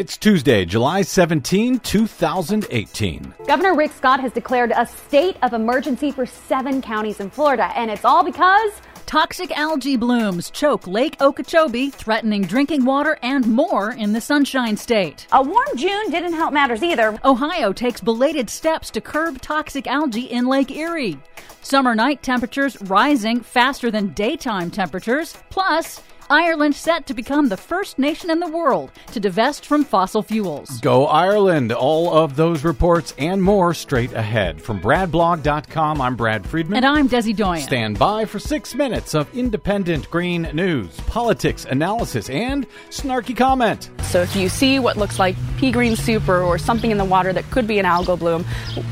It's Tuesday, July 17, 2018. Governor Rick Scott has declared a state of emergency for seven counties in Florida, and it's all because Toxic algae blooms choke Lake Okeechobee, threatening drinking water and more in the Sunshine State. A warm June didn't help matters either. Ohio takes belated steps to curb toxic algae in Lake Erie. Summer night temperatures rising faster than daytime temperatures. Plus, Ireland set to become the first nation in the world to divest from fossil fuels. Go Ireland! All of those reports and more straight ahead. From BradBlog.com, I'm Brad Friedman. And I'm Desi Doyen. Stand by for six minutes of independent green news, politics, analysis, and snarky comment. So if you see what looks like pea green soup or, or something in the water that could be an algal bloom,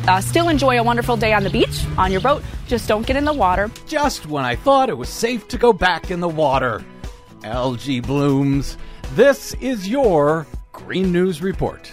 uh, still enjoy a wonderful day on the beach, on your boat. Just don't get in the water. Just when I thought it was safe to go back in the water algae blooms. This is your Green News Report.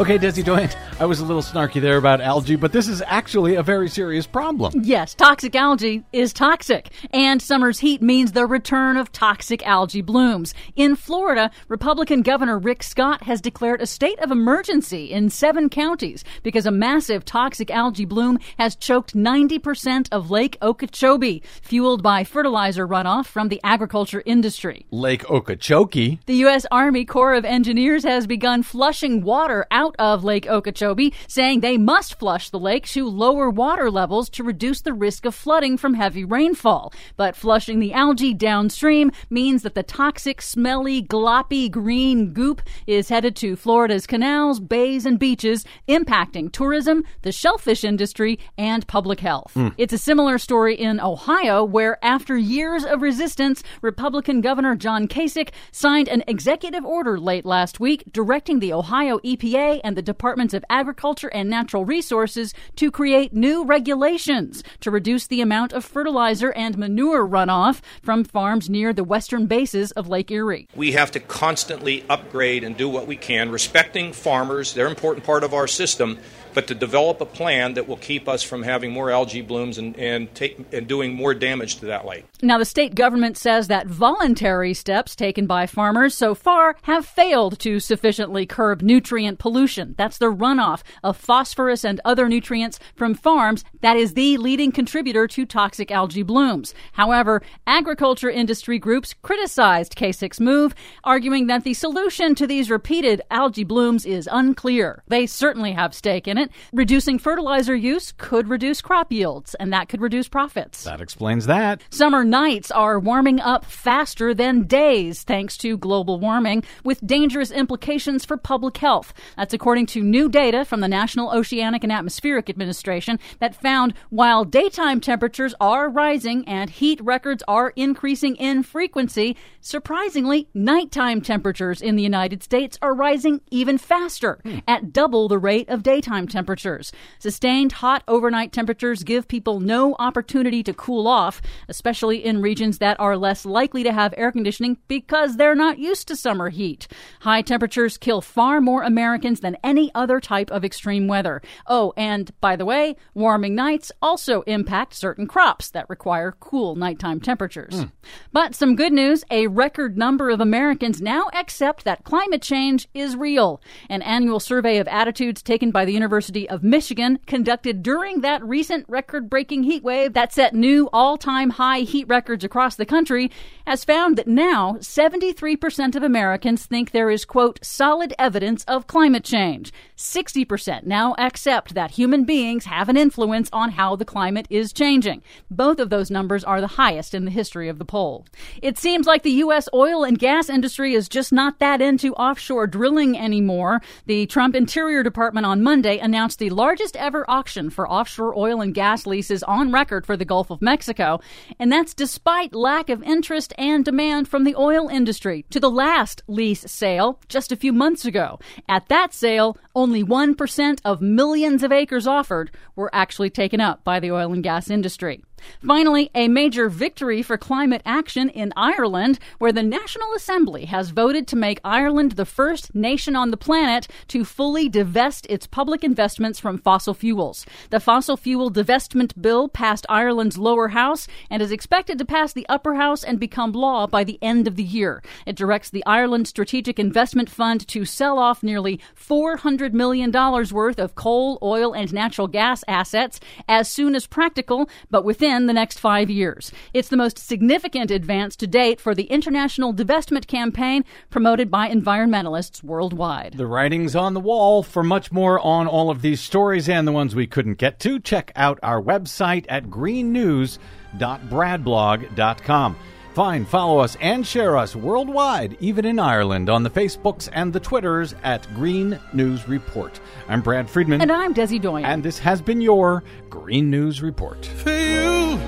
Okay, Desi Doyen, I was a little snarky there about algae, but this is actually a very serious problem. Yes, toxic algae is toxic, and summer's heat means the return of toxic algae blooms. In Florida, Republican Governor Rick Scott has declared a state of emergency in seven counties because a massive toxic algae bloom has choked 90% of Lake Okeechobee, fueled by fertilizer runoff from the agriculture industry. Lake Okeechobee? The U.S. Army Corps of Engineers has begun flushing water out out of Lake Okeechobee, saying they must flush the lake to lower water levels to reduce the risk of flooding from heavy rainfall. But flushing the algae downstream means that the toxic, smelly, gloppy green goop is headed to Florida's canals, bays, and beaches, impacting tourism, the shellfish industry, and public health. Mm. It's a similar story in Ohio, where after years of resistance, Republican Governor John Kasich signed an executive order late last week directing the Ohio EPA and the Departments of Agriculture and Natural Resources to create new regulations to reduce the amount of fertilizer and manure runoff from farms near the western bases of Lake Erie. We have to constantly upgrade and do what we can, respecting farmers. They're an important part of our system but to develop a plan that will keep us from having more algae blooms and, and, take, and doing more damage to that lake. Now, the state government says that voluntary steps taken by farmers so far have failed to sufficiently curb nutrient pollution. That's the runoff of phosphorus and other nutrients from farms that is the leading contributor to toxic algae blooms. However, agriculture industry groups criticized Kasich's move, arguing that the solution to these repeated algae blooms is unclear. They certainly have stake in it it. Reducing fertilizer use could reduce crop yields, and that could reduce profits. That explains that. Summer nights are warming up faster than days thanks to global warming, with dangerous implications for public health. That's according to new data from the National Oceanic and Atmospheric Administration that found while daytime temperatures are rising and heat records are increasing in frequency, surprisingly, nighttime temperatures in the United States are rising even faster hmm. at double the rate of daytime temperatures. Sustained hot overnight temperatures give people no opportunity to cool off, especially in regions that are less likely to have air conditioning because they're not used to summer heat. High temperatures kill far more Americans than any other type of extreme weather. Oh, and by the way, warming nights also impact certain crops that require cool nighttime temperatures. Mm. But some good news a record number of Americans now accept that climate change is real. An annual survey of attitudes taken by the University University of Michigan, conducted during that recent record breaking heat wave that set new all time high heat records across the country, has found that now 73% of Americans think there is, quote, solid evidence of climate change. 60% now accept that human beings have an influence on how the climate is changing. Both of those numbers are the highest in the history of the poll. It seems like the U.S. oil and gas industry is just not that into offshore drilling anymore. The Trump Interior Department on Monday announced the largest ever auction for offshore oil and gas leases on record for the Gulf of Mexico, and that's despite lack of interest and demand from the oil industry to the last lease sale just a few months ago. At that sale, only 1% of millions of acres offered were actually taken up by the oil and gas industry. Finally, a major victory for climate action in Ireland, where the National Assembly has voted to make Ireland the first nation on the planet to fully divest its public investments from fossil fuels. The fossil fuel divestment bill passed Ireland's lower house and is expected to pass the upper house and become law by the end of the year. It directs the Ireland Strategic Investment Fund to sell off nearly $400 million worth of coal, oil, and natural gas assets as soon as practical, but within the next five years. It's the most significant advance to date for the international divestment campaign promoted by environmentalists worldwide. The writing's on the wall. For much more on all of these stories and the ones we couldn't get to, check out our website at greennews.bradblog.com. Find, follow us, and share us worldwide, even in Ireland, on the Facebooks and the Twitters at Green News Report. I'm Brad Friedman. And I'm Desi Doyen. And this has been your Green News Report. For you,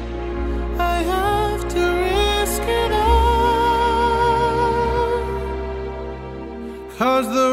I have to risk it all. Cause the